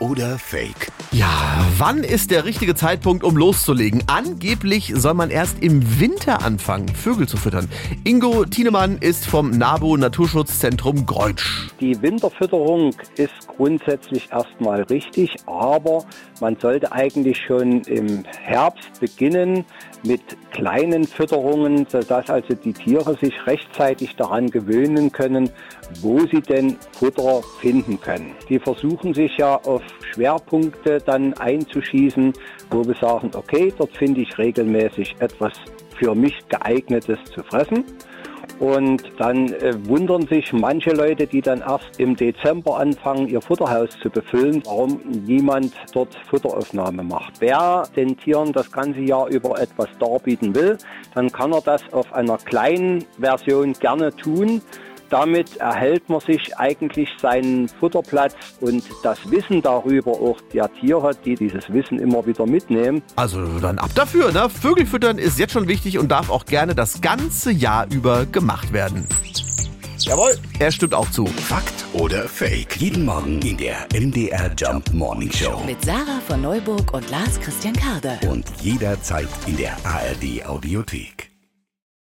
oder Fake? Ja, wann ist der richtige Zeitpunkt, um loszulegen? Angeblich soll man erst im Winter anfangen, Vögel zu füttern. Ingo Thienemann ist vom NABU Naturschutzzentrum Greutsch. Die Winterfütterung ist grundsätzlich erstmal richtig, aber man sollte eigentlich schon im Herbst beginnen mit kleinen Fütterungen, sodass also die Tiere sich rechtzeitig daran gewöhnen können, wo sie denn Futter finden können. Die versuchen sich ja auf Schwerpunkte dann einzuschießen, wo wir sagen, okay, dort finde ich regelmäßig etwas für mich geeignetes zu fressen. Und dann äh, wundern sich manche Leute, die dann erst im Dezember anfangen, ihr Futterhaus zu befüllen, warum niemand dort Futteraufnahme macht. Wer den Tieren das ganze Jahr über etwas darbieten will, dann kann er das auf einer kleinen Version gerne tun. Damit erhält man sich eigentlich seinen Futterplatz und das Wissen darüber auch der Tiere, die dieses Wissen immer wieder mitnehmen. Also dann ab dafür, ne? Vögel füttern ist jetzt schon wichtig und darf auch gerne das ganze Jahr über gemacht werden. Jawohl, er stimmt auch zu. Fakt oder Fake? Jeden Morgen in der MDR Jump Morning Show. Mit Sarah von Neuburg und Lars Christian Karde. Und jederzeit in der ARD Audiothek.